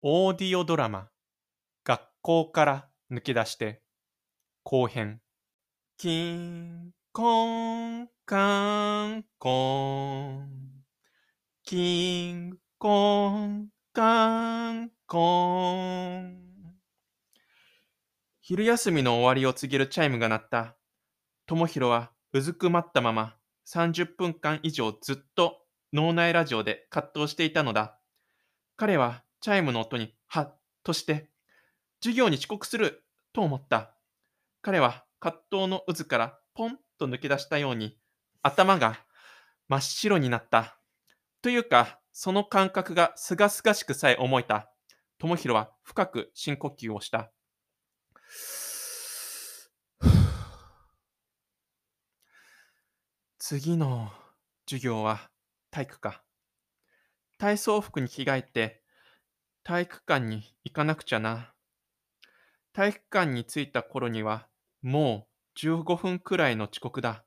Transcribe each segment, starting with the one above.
オーディオドラマ学校から抜け出して後編キンコンカンコンキンコンカンコン昼休みの終わりを告げるチャイムが鳴った。智弘はうずくまったまま30分間以上ずっと脳内ラジオで葛藤していたのだ。彼はチャイムの音にハッとして、授業に遅刻すると思った。彼は葛藤の渦からポンと抜け出したように、頭が真っ白になった。というか、その感覚がすがすがしくさえ思えた。智弘は深く深呼吸をした。次の授業は体育か。体操服に着替えて体育館に行かなくちゃな。体育館に着いた頃にはもう15分くらいの遅刻だ。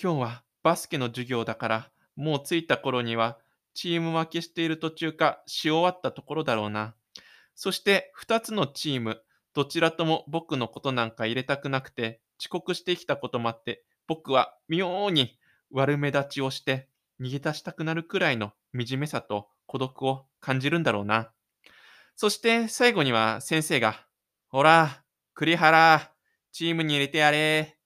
今日はバスケの授業だからもう着いた頃にはチーム分けしている途中かし終わったところだろうな。そして2つのチーム、どちらとも僕のことなんか入れたくなくて遅刻してきたこともあって僕は妙に悪目立ちをして逃げ出したくなるくらいの惨めさと孤独を感じるんだろうな。そして最後には先生が、ほら、栗原、チームに入れてやれ。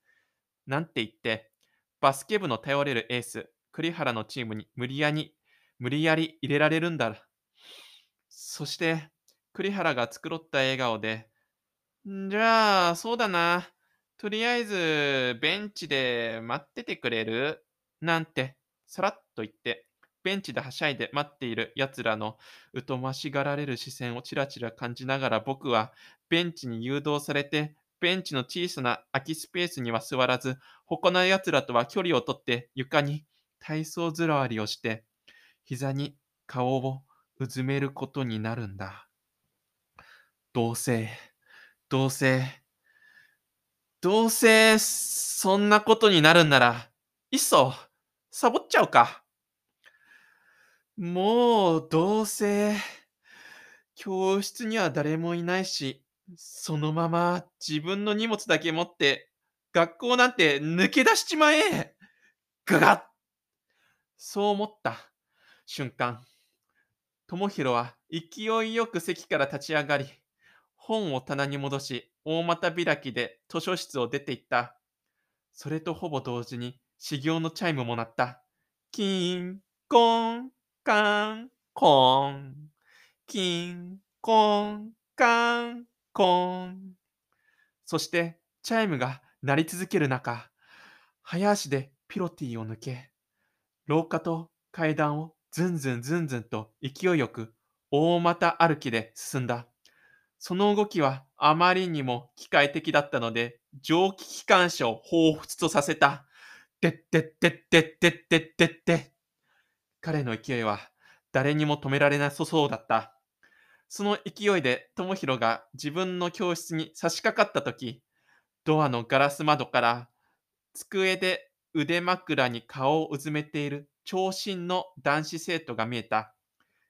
なんて言って、バスケ部の頼れるエース、栗原のチームに無理やり、無理やり入れられるんだ。そして、栗原が繕った笑顔で、んじゃあ、そうだな。とりあえず、ベンチで待っててくれる？なんて、さらっと言って、ベンチではしゃいで待っている奴らの疎ましがられる視線をちらちら感じながら僕はベンチに誘導されて、ベンチの小さな空きスペースには座らず、他の奴らとは距離をとって床に体操座りをして、膝に顔をうずめることになるんだ。どうせ、どうせ、どうせ、そんなことになるんなら、いっそ、サボっちゃうか。もう、どうせ、教室には誰もいないし、そのまま自分の荷物だけ持って、学校なんて抜け出しちまえガガッそう思った瞬間、智弘は勢いよく席から立ち上がり、本を棚に戻し、大股開きで図書室を出て行った。それとほぼ同時に、始業のチャイムも鳴った。キーン、コーン、カン、コン。キン、コン、カン、コン。そして、チャイムが鳴り続ける中、早足でピロティを抜け、廊下と階段をずんずんずんずんと勢いよく大股歩きで進んだ。その動きはあまりにも機械的だったので、蒸気機関車を彷彿とさせた。てってってってってってってって。彼の勢いは誰にも止められなさそうだった。その勢いで智弘が自分の教室に差し掛かった時、ドアのガラス窓から机で腕枕に顔をうずめている長身の男子生徒が見えた。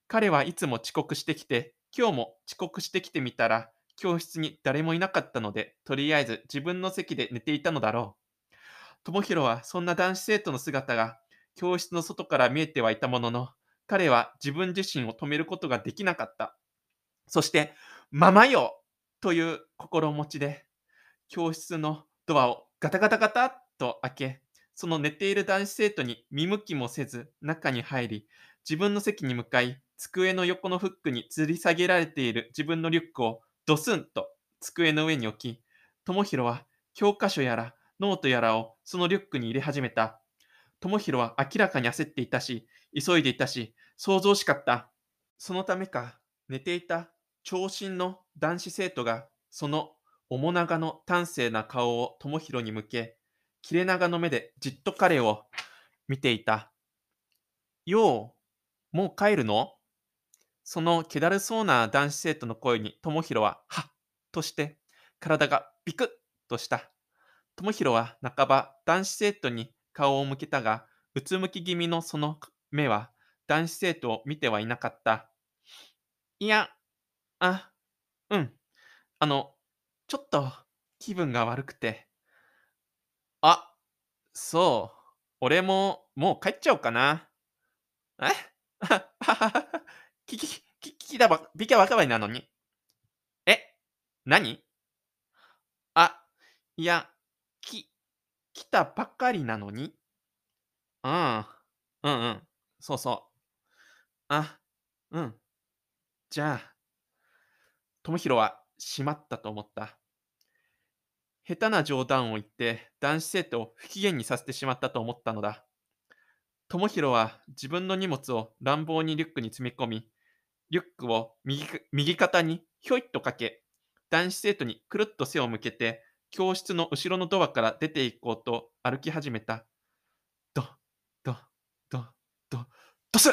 彼はいつも遅刻してきて、今日も遅刻してきてみたら、教室に誰もいなかったので、とりあえず自分の席で寝ていたのだろう。智弘はそんな男子生徒の姿が教室の外から見えてはいたものの、彼は自分自身を止めることができなかった。そして、ままよという心持ちで、教室のドアをガタガタガタっと開け、その寝ている男子生徒に見向きもせず中に入り、自分の席に向かい、机の横のフックに吊り下げられている自分のリュックをドスンと机の上に置き、智弘は教科書やらノートやらをそのリュックに入れ始めた。智弘は明らかに焦っていたし、急いでいたし、想像しかった。そのためか、寝ていた長身の男子生徒が、その面長の端正な顔を智弘に向け、切れ長の目でじっと彼を見ていた。よう、もう帰るの？その気だるそうな男子生徒の声に智弘は、はっとして、体がビクッとした。智弘は半ば男子生徒に顔を向けたが、うつむき気味のその目は男子生徒を見てはいなかった。いや、あ、うん。あの、ちょっと気分が悪くて。あ、そう。俺ももう帰っちゃおうかな。え？あはははききききだば、びきゃ若葉なのに。え？何？あ、いや、来たばかりなのに？うん。うんうん。そうそう。あ、うん。じゃあ、智弘はしまったと思った。下手な冗談を言って男子生徒を不機嫌にさせてしまったと思ったのだ。智弘は自分の荷物を乱暴にリュックに積み込み、リュックを右右肩にひょいっとかけ、男子生徒にくるっと背を向けて、教室の後ろのドアから出て行こうと歩き始めた。ド、ド、ド、ド、ドス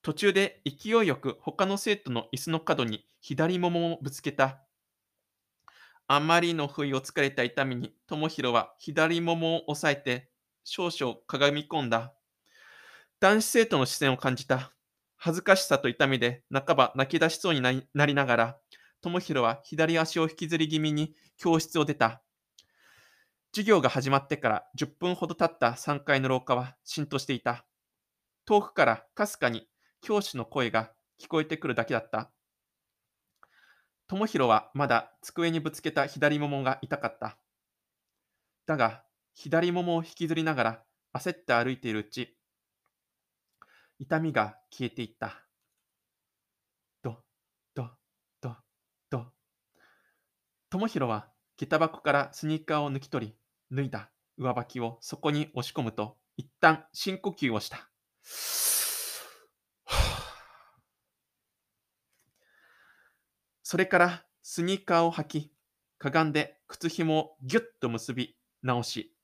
途中で勢いよく他の生徒の椅子の角に左ももをぶつけた。あまりの不意をつかれた痛みに、智弘は左ももを押さえて少々かがみ込んだ。男子生徒の視線を感じた。恥ずかしさと痛みで半ば泣き出しそうになりながら、智弘は左足を引きずり気味に教室を出た。授業が始まってから10分ほど経った3階の廊下は浸透していた。遠くからかすかに教師の声が聞こえてくるだけだった。智弘はまだ机にぶつけた左ももが痛かった。だが、左ももを引きずりながら焦って歩いているうち、痛みが消えていった。智弘は下駄箱からスニーカーを抜き取り、脱いだ上履きをそこに押し込むと、一旦深呼吸をした。それからスニーカーを履き、かがんで靴紐をぎゅっと結び直し、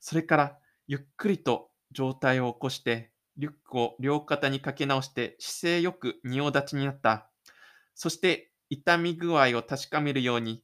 それからゆっくりと状態を起こして、リュックを両肩にかけ直して姿勢よく仁王立ちになった。そして痛み具合を確かめるように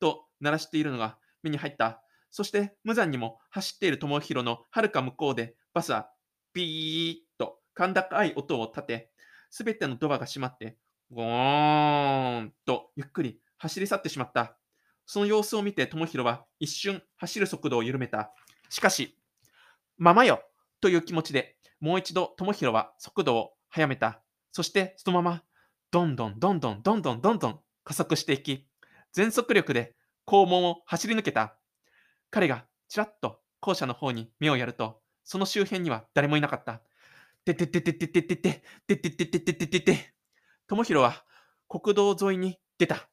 と鳴らしているのが目に入った。そして無残にも走っている智弘のはるか向こうでバスはビーッと甲高い音を立て、すべてのドアが閉まって、ゴーンとゆっくり走り去ってしまった。その様子を見て智弘は一瞬走る速度を緩めた。しかし、ママよという気持ちでもう一度智弘は速度を速めた。そしてそのままどんどんどんどんどんどんどん加速していき、全速力で校門を走り抜けた。彼がちらっと校舎の方に目をやると、その周辺には誰もいなかった。ててててててててててててててててて。智弘は国道沿いに出た。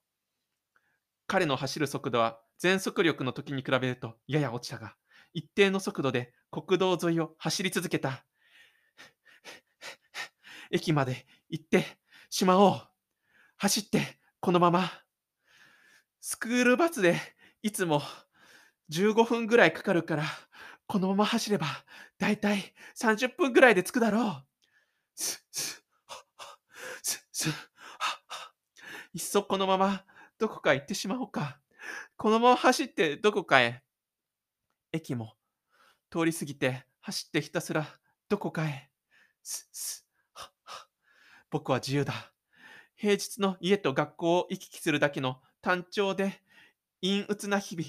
彼の走る速度は全速力の時に比べるとやや落ちたが、一定の速度で国道沿いを走り続けた。駅まで行ってしまおう。走ってこのまま。スクールバスでいつも15分ぐらいかかるから、このまま走ればだいたい30分ぐらいで着くだろう。す、す、す、す、いっそこのままどこか行ってしまおうか。このまま走ってどこかへ。駅も通り過ぎて走ってひたすらどこかへ。す、す、は、は。僕は自由だ。平日の家と学校を行き来するだけの単調で陰鬱な日々。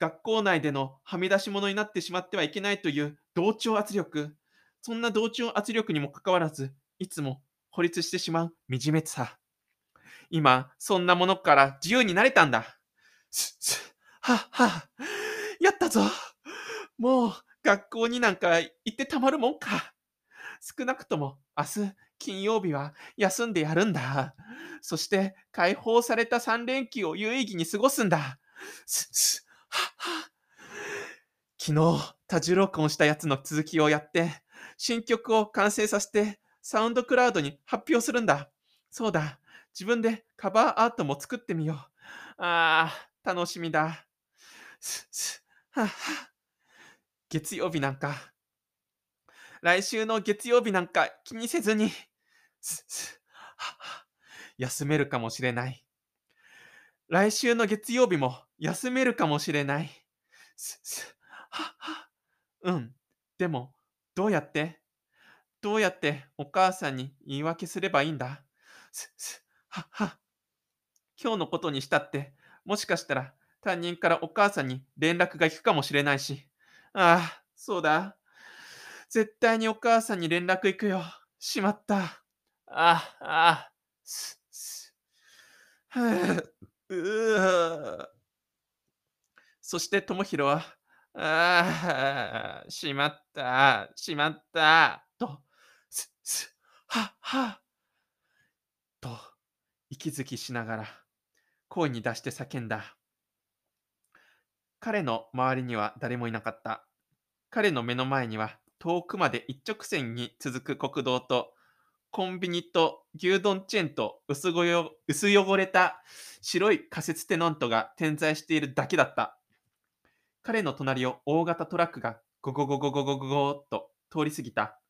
学校内でのはみ出し物になってしまってはいけないという同調圧力。そんな同調圧力にもかかわらず、いつも孤立してしまう惨めさ。今、そんなものから自由になれたんだ。す、す、は、は、やったぞ。もう、学校になんか行ってたまるもんか。少なくとも明日、金曜日は休んでやるんだ。そして解放された3連休を有意義に過ごすんだ。す、す、は、は。昨日、多重録音したやつの続きをやって、新曲を完成させて、サウンドクラウドに発表するんだ。そうだ。自分でカバーアートも作ってみよう。ああ、楽しみだ。す、す、は、は、月曜日なんか、来週の月曜日なんか気にせずに、休めるかもしれない。来週の月曜日も休めるかもしれない。うん。でも、どうやって？どうやってお母さんに言い訳すればいいんだ？す、す、はは今日のことにしたって、もしかしたら担任からお母さんに連絡が行くかもしれないし。ああ、そうだ。絶対にお母さんに連絡行くよ。しまった。ああ、す、す。そして智弘は、ああ、しまった、しまった、と、す、す、は、は、と、息づきしながら、声に出して叫んだ。彼の周りには誰もいなかった。彼の目の前には遠くまで一直線に続く国道とコンビニと牛丼チェーンと薄ごよ薄汚れた白い仮設テナントが点在しているだけだった。彼の隣を大型トラックがゴゴゴゴゴゴゴゴーと通り過ぎた。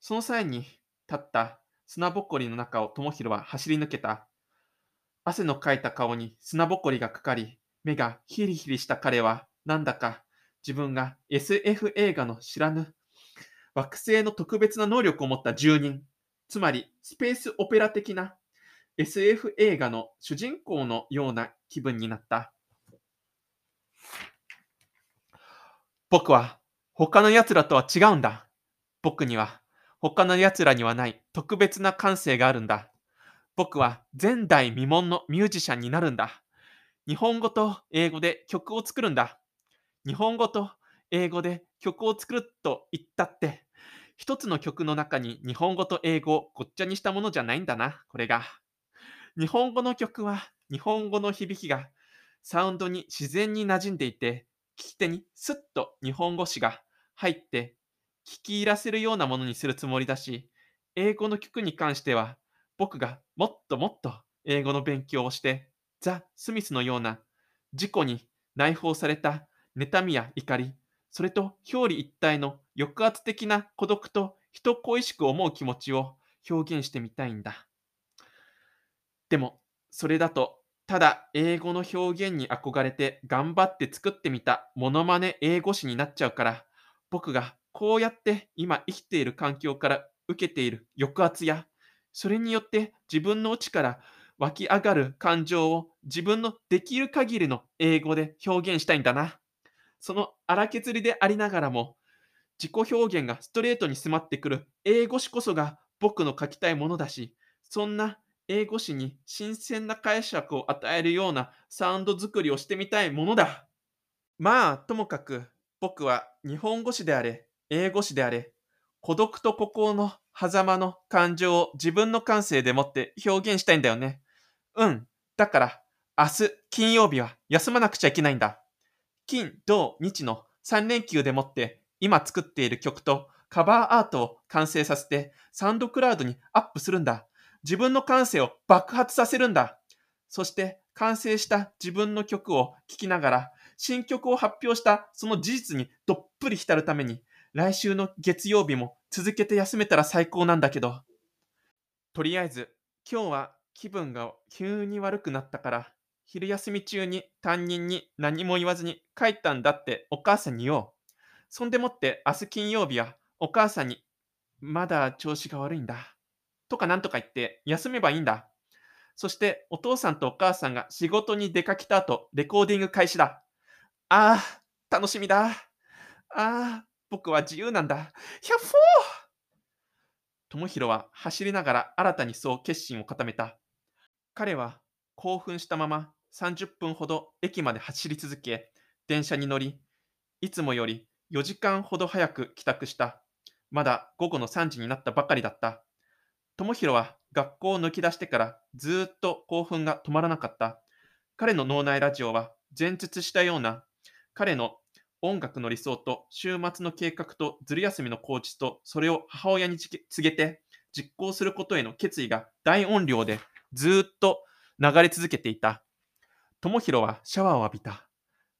その際に立った砂ぼこりの中を智弘は走り抜けた。汗のかいた顔に砂ぼこりがかかり、目がヒリヒリした彼は、なんだか自分が SF 映画の知らぬ惑星の特別な能力を持った住人、つまりスペースオペラ的な SF 映画の主人公のような気分になった。僕は他の奴らとは違うんだ。僕には他の奴らにはない特別な感性があるんだ。僕は前代未聞のミュージシャンになるんだ。日本語と英語で曲を作るんだ。日本語と英語で曲を作ると言ったって、一つの曲の中に日本語と英語をごっちゃにしたものじゃないんだな、これが。日本語の曲は日本語の響きがサウンドに自然に馴染んでいて、聞き手にスッと日本語詞が入って聞き入らせるようなものにするつもりだし、英語の曲に関しては僕がもっともっと英語の勉強をしてザ・スミスのような事故に内包された妬みや怒り、それと表裏一体の抑圧的な孤独と人恋しく思う気持ちを表現してみたいんだ。でも、それだとただ英語の表現に憧れて頑張って作ってみたモノマネ英語詞になっちゃうから、僕がこうやって今生きている環境から受けている抑圧や、それによって自分の内から湧き上がる感情を自分のできる限りの英語で表現したいんだな。その荒削りでありながらも、自己表現がストレートに迫ってくる英語詞こそが僕の書きたいものだし、そんな英語詞に新鮮な解釈を与えるようなサウンド作りをしてみたいものだ。まあ、ともかく僕は日本語詞であれ、英語詞であれ、孤独と孤高の狭間の感情を自分の感性でもって表現したいんだよね。うん。だから、明日金曜日は休まなくちゃいけないんだ。金、土、日の3連休でもって今作っている曲とカバーアートを完成させてサウンドクラウドにアップするんだ。自分の感性を爆発させるんだ。そして完成した自分の曲を聴きながら新曲を発表したその事実にどっぷり浸るために来週の月曜日も続けて休めたら最高なんだけど。とりあえず今日は気分が急に悪くなったから昼休み中に担任に何も言わずに帰ったんだってお母さんに言おう。そんでもって明日金曜日はお母さんにまだ調子が悪いんだ。とかなんとか言って休めばいいんだ。そしてお父さんとお母さんが仕事に出かけた後、レコーディング開始だ。ああ、楽しみだ。ああ、僕は自由なんだ。ヒャッフォー智弘は走りながら新たにそう決心を固めた。彼は興奮したまま30分ほど駅まで走り続け、電車に乗り、いつもより4時間ほど早く帰宅した。まだ午後の3時になったばかりだった。智弘は学校を抜き出してからずっと興奮が止まらなかった。彼の脳内ラジオは前述したような彼の音楽の理想と週末の計画とずる休みの構築とそれを母親に告げて実行することへの決意が大音量でずっと流れ続けていた。智弘はシャワーを浴びた。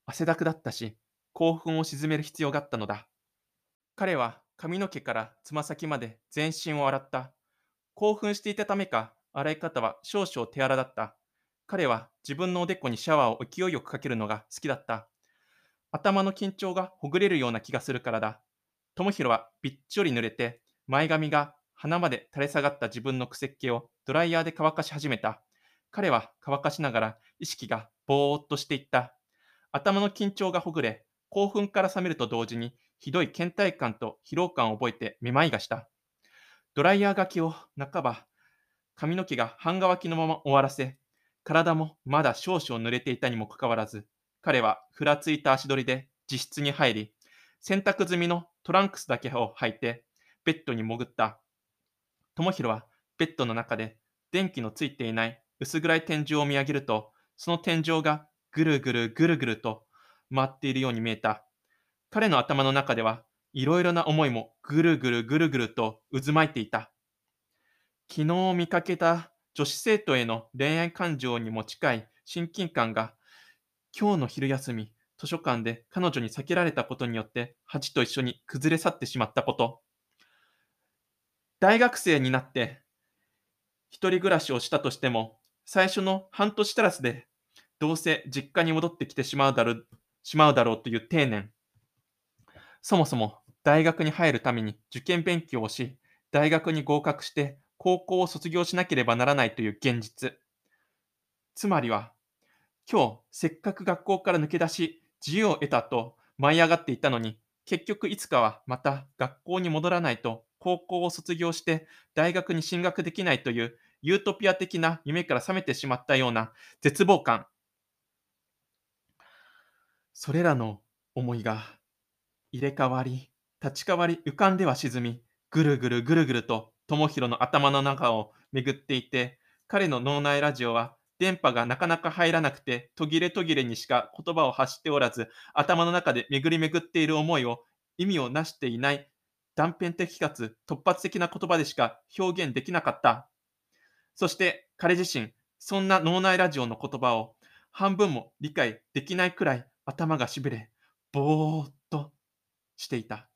汗だくだったし、興奮を鎮める必要があったのだ。彼は髪の毛からつま先まで全身を洗った。興奮していたためか、洗い方は少々手荒だった。彼は自分のおでこにシャワーを勢いよくかけるのが好きだった。頭の緊張がほぐれるような気がするからだ。智弘はびっちょり濡れて、前髪が鼻まで垂れ下がった自分の癖っ気をドライヤーで乾かし始めた。彼は乾かしながら意識がぼーっとしていった。頭の緊張がほぐれ、興奮から覚めると同時に、ひどい倦怠感と疲労感を覚えてめまいがした。ドライヤーがけを半ば、髪の毛が半乾きのまま終わらせ、体もまだ少々濡れていたにもかかわらず、彼はふらついた足取りで自室に入り、洗濯済みのトランクスだけを履いて、ベッドに潜った。智弘はベッドの中で電気のついていない薄暗い天井を見上げると、その天井がぐるぐるぐるぐると回っているように見えた。彼の頭の中ではいろいろな思いもぐるぐるぐるぐると渦巻いていた。昨日見かけた女子生徒への恋愛感情にも近い親近感が今日の昼休み図書館で彼女に避けられたことによって恥と一緒に崩れ去ってしまったこと。大学生になって一人暮らしをしたとしても最初の半年足らずでどうせ実家に戻ってきてしまうだろうしまうだろうという定年。そもそも大学に入るために受験勉強をし、大学に合格して高校を卒業しなければならないという現実。つまりは、今日せっかく学校から抜け出し、自由を得たと舞い上がっていたのに、結局いつかはまた学校に戻らないと高校を卒業して大学に進学できないというユートピア的な夢から覚めてしまったような絶望感。それらの思いが入れ替わり、立ち替わり、浮かんでは沈み、ぐるぐるぐるぐると智弘の頭の中を巡っていて、彼の脳内ラジオは電波がなかなか入らなくて途切れ途切れにしか言葉を発しておらず、頭の中で巡り巡っている思いを意味をなしていない断片的かつ突発的な言葉でしか表現できなかった。そして彼自身、そんな脳内ラジオの言葉を半分も理解できないくらい頭がしびれ、ぼーっとしていた。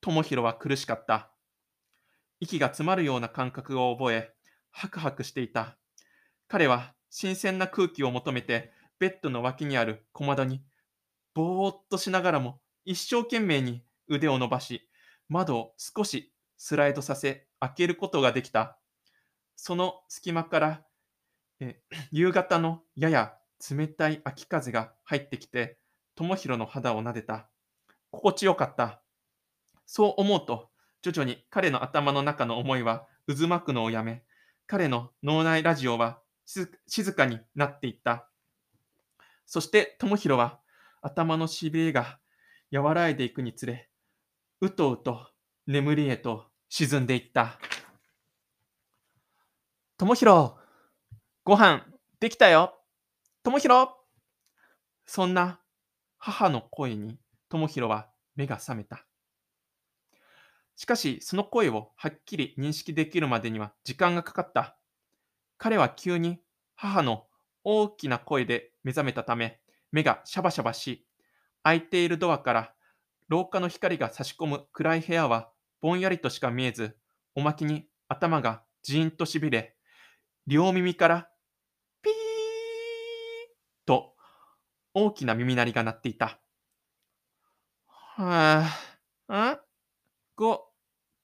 智弘は苦しかった。息が詰まるような感覚を覚え、ハクハクしていた。彼は新鮮な空気を求めて、ベッドの脇にある小窓に、ぼーっとしながらも一生懸命に腕を伸ばし、窓を少しスライドさせ、開けることができた。その隙間から、え 夕方のやや冷たい秋風が入ってきて、智弘の肌を撫でた。心地よかった。そう思うと、徐々に彼の頭の中の思いは渦巻くのをやめ、彼の脳内ラジオは静かになっていった。そして智弘は頭のしびれが和らいでいくにつれ、うとうと眠りへと沈んでいった。智弘、ご飯できたよ。智弘そんな母の声に智弘は目が覚めた。しかし、その声をはっきり認識できるまでには時間がかかった。彼は急に母の大きな声で目覚めたため、目がシャバシャバし、開いているドアから廊下の光が差し込む暗い部屋はぼんやりとしか見えず、おまけに頭がじーんとしびれ、両耳からピーと大きな耳鳴りが鳴っていた。はあ、んご、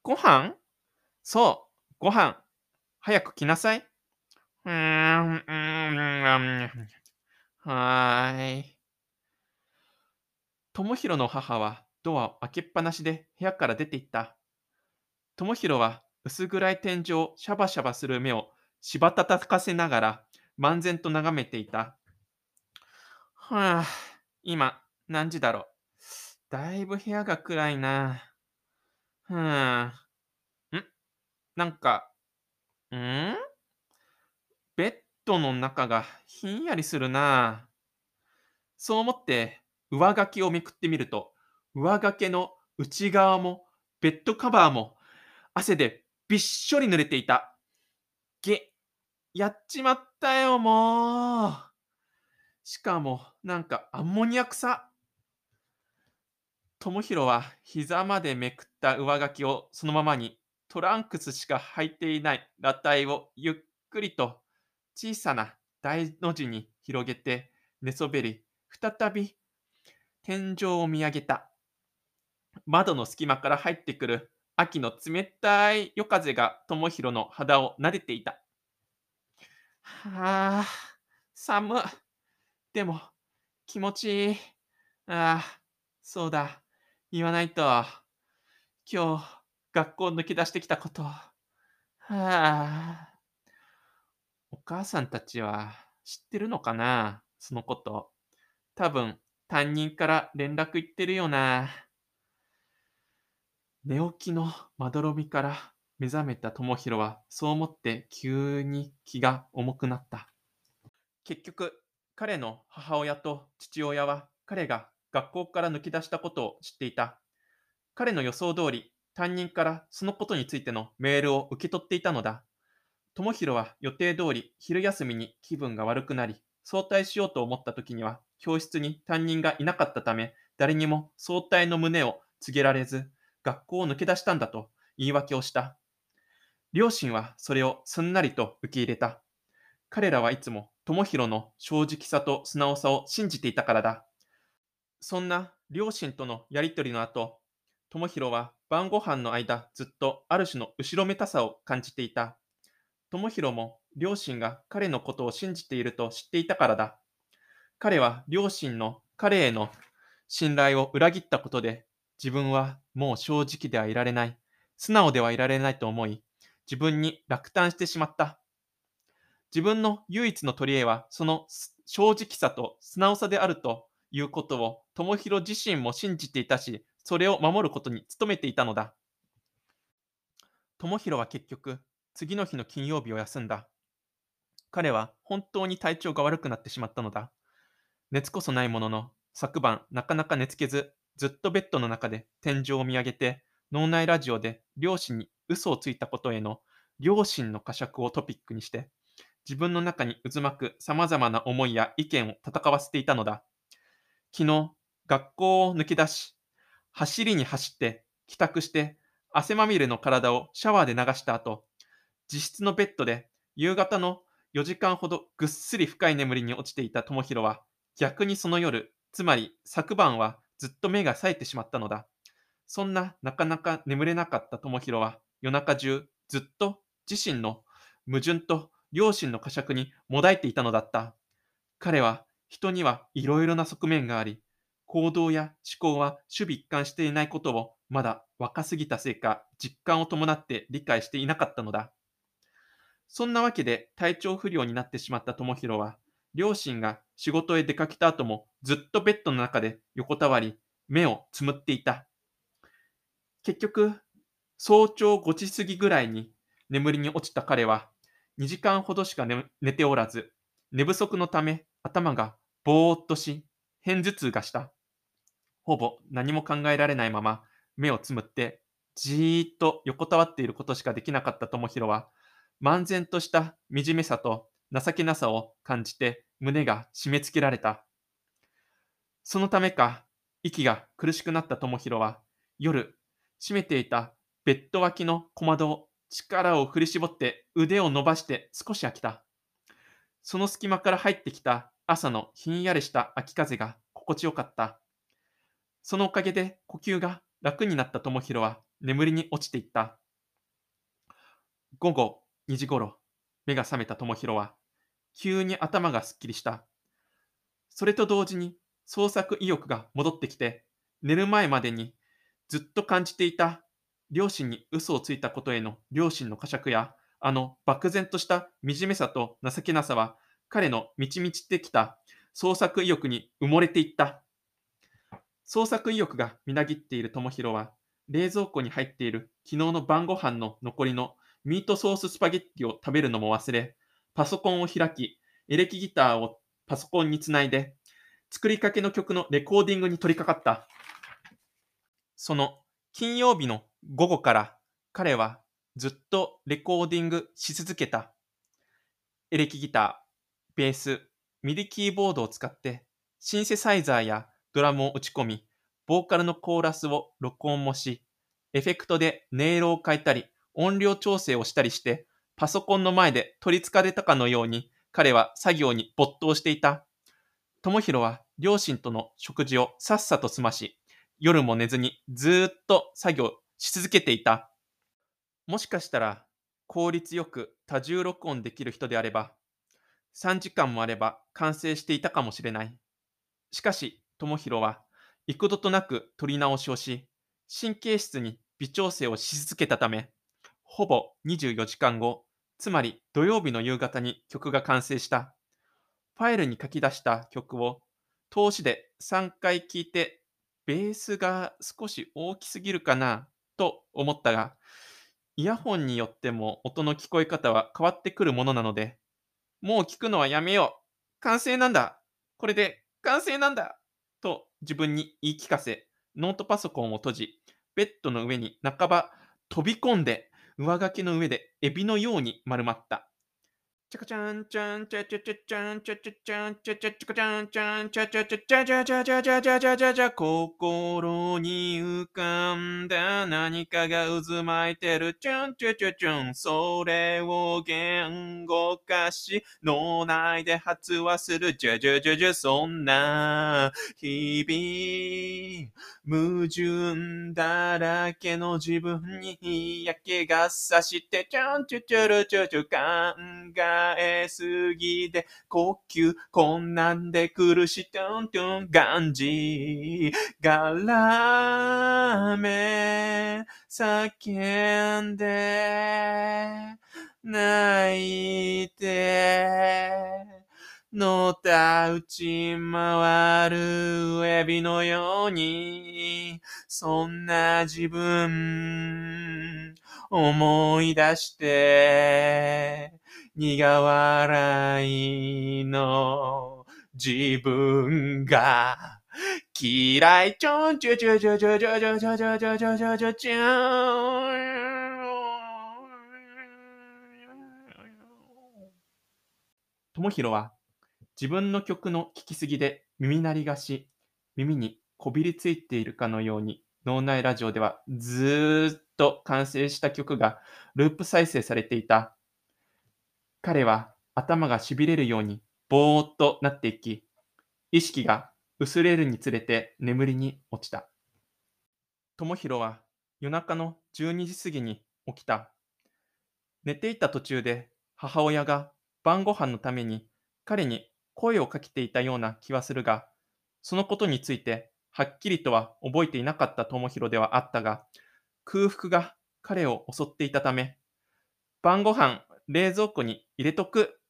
ご飯そう、ご飯。早く来なさい。うーん、うーん、はーい。智弘の母はドアを開けっぱなしで部屋から出て行った。智弘は薄暗い天井をシャバシャバする目をしばたたかせながら漫然と眺めていた。はあ、今何時だろう。だいぶ部屋が暗いな。ふーん。なんか、ん？ベッドの中がひんやりするな。そう思って上掛けをめくってみると、上掛けの内側もベッドカバーも汗でびっしょり濡れていた。げ、やっちまったよ、もう。しかも、なんかアンモニア臭。智弘は膝までめくった上書きをそのままにトランクスしか履いていない裸体をゆっくりと小さな大の字に広げて寝そべり、再び天井を見上げた。窓の隙間から入ってくる秋の冷たい夜風が智弘の肌を撫でていた。はあ、寒。でも、気持ちいい。ああ、そうだ。言わないと。今日、学校抜け出してきたこと。はあ。お母さんたちは知ってるのかな？そのこと。多分、担任から連絡行ってるよな。寝起きのまどろみから目覚めた智弘は、そう思って急に気が重くなった。結局、彼の母親と父親は彼が学校から抜け出したことを知っていた。彼の予想通り、担任からそのことについてのメールを受け取っていたのだ。智弘は予定通り昼休みに気分が悪くなり、早退しようと思った時には教室に担任がいなかったため、誰にも早退の旨を告げられず、学校を抜け出したんだと言い訳をした。両親はそれをすんなりと受け入れた。彼らはいつも智弘の正直さと素直さを信じていたからだ。そんな両親とのやりとりの後、智弘は晩ご飯の間ずっとある種の後ろめたさを感じていた。智弘も両親が彼のことを信じていると知っていたからだ。彼は両親の彼への信頼を裏切ったことで、自分はもう正直ではいられない、素直ではいられないと思い、自分に落胆してしまった。自分の唯一の取り柄は、その正直さと素直さであるということを、智弘自身も信じていたし、それを守ることに努めていたのだ。智弘は結局、次の日の金曜日を休んだ。彼は本当に体調が悪くなってしまったのだ。熱こそないものの、昨晩なかなか寝つけず、ずっとベッドの中で天井を見上げて、脳内ラジオで両親に嘘をついたことへの両親の呵責をトピックにして、自分の中に渦巻く様々な思いや意見を戦わせていたのだ。昨日、学校を抜け出し、走りに走って、帰宅して、汗まみれの体をシャワーで流した後、自室のベッドで夕方の4時間ほどぐっすり深い眠りに落ちていた智弘は、逆にその夜、つまり昨晩はずっと目が冴えてしまったのだ。そんななかなか眠れなかった智弘は、夜中中ずっと自身の矛盾と両親の呵責にもだいていたのだった。彼は人にはいろいろな側面があり、行動や思考は守備一貫していないことをまだ若すぎたせいか実感を伴って理解していなかったのだ。そんなわけで体調不良になってしまった智弘は、両親が仕事へ出かけた後もずっとベッドの中で横たわり、目をつむっていた。結局、早朝5時過ぎぐらいに眠りに落ちた彼は、2時間ほどしか寝ておらず、寝不足のため頭がぼーっとし、偏頭痛がした。ほぼ何も考えられないまま目をつむって、じーっと横たわっていることしかできなかった智弘は、漫然とした惨めさと情けなさを感じて胸が締め付けられた。そのためか、息が苦しくなった智弘は、夜、閉めていたベッド脇の小窓を力を振り絞って腕を伸ばして少し開けた。その隙間から入ってきた朝のひんやりした秋風が心地よかった。そのおかげで呼吸が楽になった智弘は眠りに落ちていった。午後2時ごろ、目が覚めた智弘は、急に頭がすっきりした。それと同時に創作意欲が戻ってきて、寝る前までにずっと感じていた両親に嘘をついたことへの両親の呵責や、あの漠然とした惨めさと情けなさは、彼の満ち満ちてきた創作意欲に埋もれていった。創作意欲がみなぎっている智弘は、冷蔵庫に入っている昨日の晩ご飯の残りのミートソーススパゲッティを食べるのも忘れ、パソコンを開き、エレキギターをパソコンにつないで、作りかけの曲のレコーディングに取り掛かった。その金曜日の午後から彼はずっとレコーディングし続けた。エレキギター、ベース、ミディキーボードを使ってシンセサイザーやドラムを打ち込み、ボーカルのコーラスを録音もし、エフェクトで音色を変えたり、音量調整をしたりして、パソコンの前で取り憑かれたかのように、彼は作業に没頭していた。智弘は両親との食事をさっさと済まし、夜も寝ずにずっと作業し続けていた。もしかしたら効率よく多重録音できる人であれば、3時間もあれば完成していたかもしれない。しかし、智弘は幾度となく取り直しをし、神経質に微調整をし続けたため、ほぼ24時間後、つまり土曜日の夕方に曲が完成した。ファイルに書き出した曲を通しで3回聴いて、ベースが少し大きすぎるかなと思ったが、イヤホンによっても音の聞こえ方は変わってくるものなので、もう聞くのはやめよう。完成なんだ。これで完成なんだ。と自分に言い聞かせ、ノートパソコンを閉じ、ベッドの上に半ば飛び込んで、上書きの上でエビのように丸まった。チャカチャンチャンチャチャチャチャンチャチャチャンチャチャチャチャンチャンチャチャチャチャチャチャチャチャチャチャチャチャ心に浮かんだ何かが渦巻いてるチャンチャチャチャンそれを言語化し脳内で発話するジャジャジャジャそんな日々矛盾だらけの自分に嫌気がさしてチャンチャチャルチャチャ考ええすぎで、呼吸困難で苦し、トントン、ガンジー、がらめ、叫んで、泣いて、のたうち回るエビのように、そんな自分、思い出して、苦笑いの自分が嫌い。ちょんちょちょちょちょちょちょちょちょちょちょちょちょちともひろは自分の曲の聴きすぎで耳鳴りがし、耳にこびりついているかのように脳内ラジオではずーっと完成した曲がループ再生されていた。彼は頭がしびれるようにぼーっとなっていき、意識が薄れるにつれて眠りに落ちた。智弘は夜中の12時過ぎに起きた。寝ていた途中で母親が晩ご飯のために彼に声をかけていたような気はするが、そのことについてはっきりとは覚えていなかった智弘ではあったが、空腹が彼を襲っていたため、晩ご飯冷蔵庫に入れとく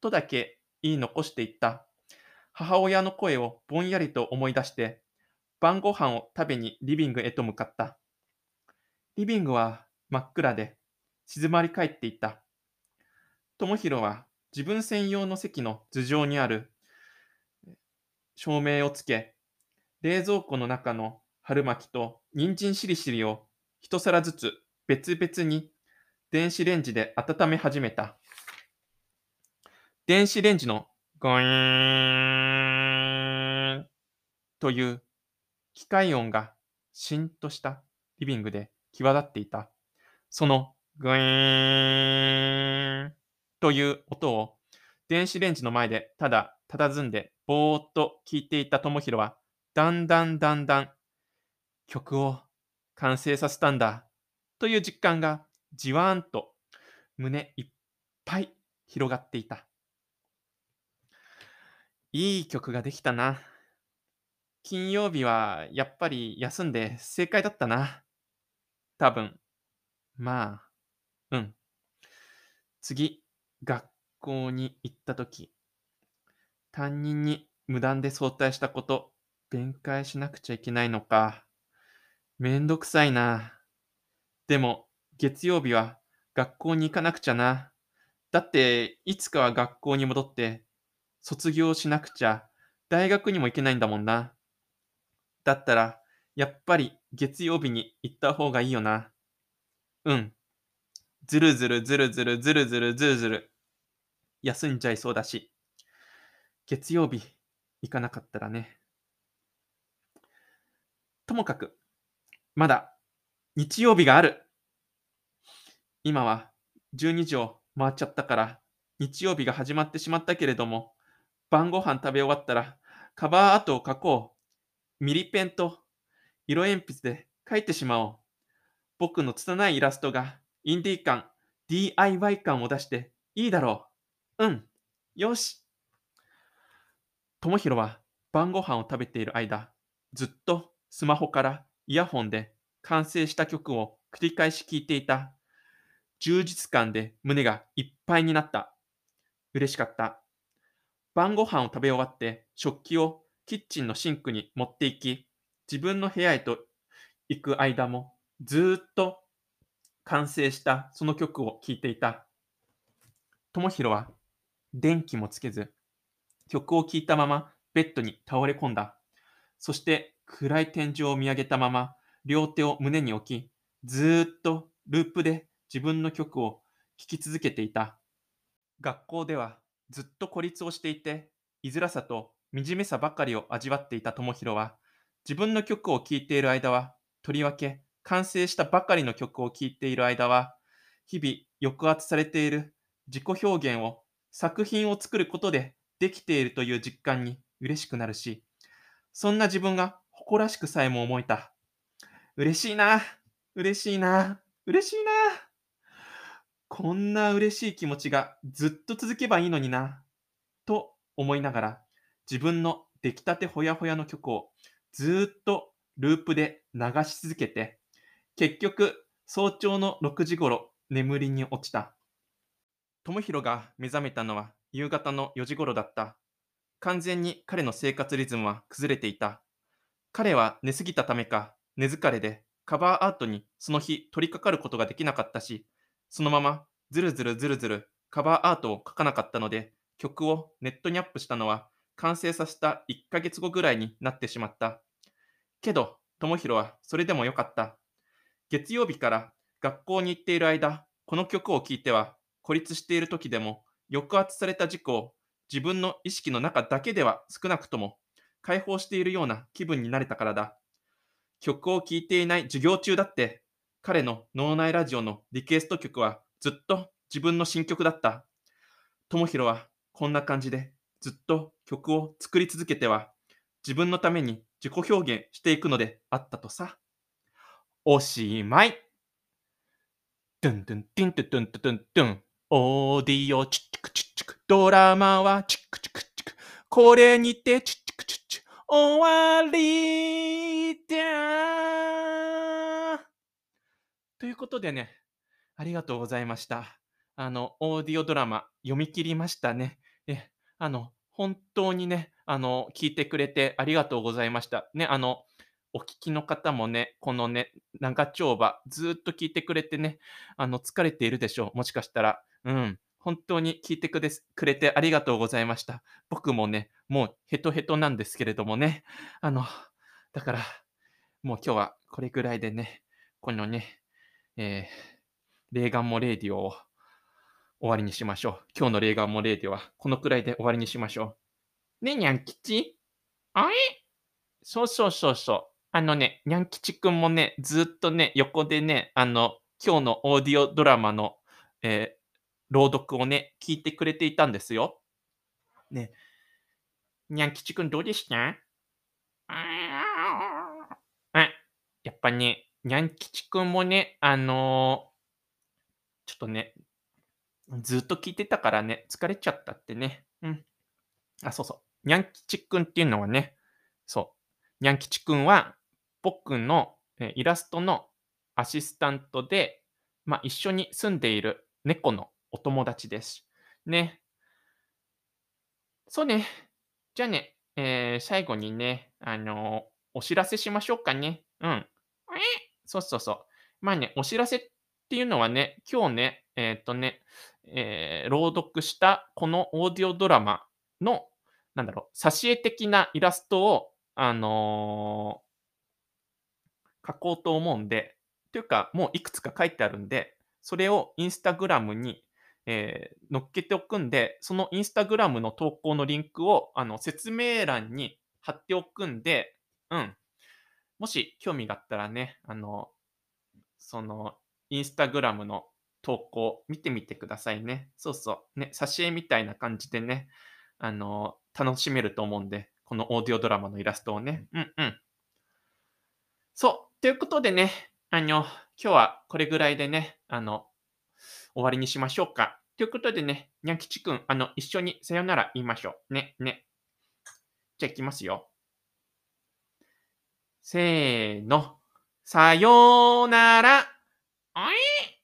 とだけ言い残していった母親の声をぼんやりと思い出して晩ご飯を食べにリビングへと向かった。リビングは真っ暗で静まり返っていた。智弘は自分専用の席の頭上にある照明をつけ、冷蔵庫の中の春巻きと人参しりしりを一皿ずつ別々に電子レンジで温め始めた。電子レンジのゴイーンという機械音がしんとしたリビングで際立っていた。そのグイーンという音を電子レンジの前でただ佇んでぼーっと聞いていた智弘はだんだんだんだん曲を完成させたんだという実感がじわーんと胸いっぱい広がっていた。いい曲ができたな。金曜日はやっぱり休んで正解だったな。多分。まあ、うん。次、学校に行ったとき、担任に無断で早退したこと、弁解しなくちゃいけないのか。めんどくさいな。でも、月曜日は学校に行かなくちゃな。だって、いつかは学校に戻って、卒業しなくちゃ、大学にも行けないんだもんな。だったら、やっぱり月曜日に行った方がいいよな。うん。ずるずるずるずるずるずるずるずる。休んじゃいそうだし、月曜日行かなかったらね。ともかく、まだ日曜日がある。今は12時を回っちゃったから、日曜日が始まってしまったけれども、晩ご飯食べ終わったら、カバーアートを描こう。ミリペンと色鉛筆で描いてしまおう。僕の拙いイラストがインディー感、DIY 感を出していいだろう。うん。よし。ともひろは晩ご飯を食べている間、ずっとスマホからイヤホンで完成した曲を繰り返し聴いていた。充実感で胸がいっぱいになった。嬉しかった。晩ご飯を食べ終わって食器をキッチンのシンクに持っていき、自分の部屋へと行く間もずっと完成したその曲を聴いていた。ともひろは電気もつけず、曲を聴いたままベッドに倒れ込んだ。そして暗い天井を見上げたまま両手を胸に置き、ずーっとループで自分の曲を聴き続けていた。学校ではずっと孤立をしていて、居づらさと惨めさばかりを味わっていた智弘は、自分の曲を聴いている間は、とりわけ完成したばかりの曲を聴いている間は、日々抑圧されている自己表現を作品を作ることでできているという実感に嬉しくなるし、そんな自分が誇らしくさえも思えた。嬉しいな、嬉しいな、嬉しいな。こんな嬉しい気持ちがずっと続けばいいのにな、と思いながら、自分の出来たてほやほやの曲をずっとループで流し続けて、結局、早朝の6時頃、眠りに落ちた。智弘が目覚めたのは夕方の4時頃だった。完全に彼の生活リズムは崩れていた。彼は寝すぎたためか、寝疲れでカバーアートにその日取り掛かることができなかったし、そのままずるずるずるずるカバーアートを描かなかったので、曲をネットにアップしたのは完成させた1ヶ月後ぐらいになってしまった。けど、智弘はそれでもよかった。月曜日から学校に行っている間、この曲を聴いては孤立している時でも抑圧された自己を自分の意識の中だけでは少なくとも解放しているような気分になれたからだ。曲を聴いていない授業中だって、彼の脳内ラジオのリクエスト曲はずっと自分の新曲だった。智弘はこんな感じでずっと曲を作り続けては自分のために自己表現していくのであったとさ。おしまい。ドゥンドゥンティントゥトゥントゥトゥントゥン。オーディオチッチクチッチク。ドラマはチックチクチク。これにてチッチクチッチク。終わりだということでね、ありがとうございました。あの、オーディオドラマ読み切りましたね。え、あの、本当にね、あの、聞いてくれてありがとうございました。ね、あの、お聞きの方もね、このね、長丁場、ずっと聞いてくれてね、あの、疲れているでしょう。もしかしたら。うん。本当に聞いてくれてありがとうございました。僕もね、もうヘトヘトなんですけれどもね。あの、だから、もう今日はこれぐらいでね、このね、えー、レーガンモレーディオを終わりにしましょう。今日のレーガンモレーディオはこのくらいで終わりにしましょう。ね、にゃん吉あれ？そうそうそうそう。あのね、にゃん吉くんもね、ずっとね、横でね、あの、今日のオーディオドラマの、えー朗読をね、聞いてくれていたんですよ。ね。にゃん吉くんどうでした？あ、やっぱね、にゃん吉くんもね、あのーちょっとね、ずっと聞いてたからね、疲れちゃったってね。うん。あ、そうそう。にゃん吉くんっていうのはね、そう。にゃん吉くんは、僕のイラストのアシスタントで、まあ、一緒に住んでいる猫のお友達です。ね。そうね。じゃあね、えー最後にね、あのーお知らせしましょうかね。うん。そうそうそう。まあね、お知らせっていうのはね、今日ね、えーっとね、えー朗読したこのオーディオドラマの、なんだろう、挿絵的なイラストを、あのー書こうと思うんで、というか、もういくつか書いてあるんで、それをインスタグラムに、えー載っけておくんで、そのインスタグラムの投稿のリンクを、あの、説明欄に貼っておくんで、うん。もし興味があったらね、あの、その、インスタグラムの投稿見てみてくださいね。そうそう。ね、挿絵みたいな感じでね、あの、楽しめると思うんで、このオーディオドラマのイラストをね。うんうん。そう。ということでね、あの、今日はこれぐらいでね、あの、終わりにしましょうか。ということでね、にゃんきちくん、あの、一緒にさよなら言いましょう。ね、ね。じゃあ、いきますよ。せーの。さようなら。おい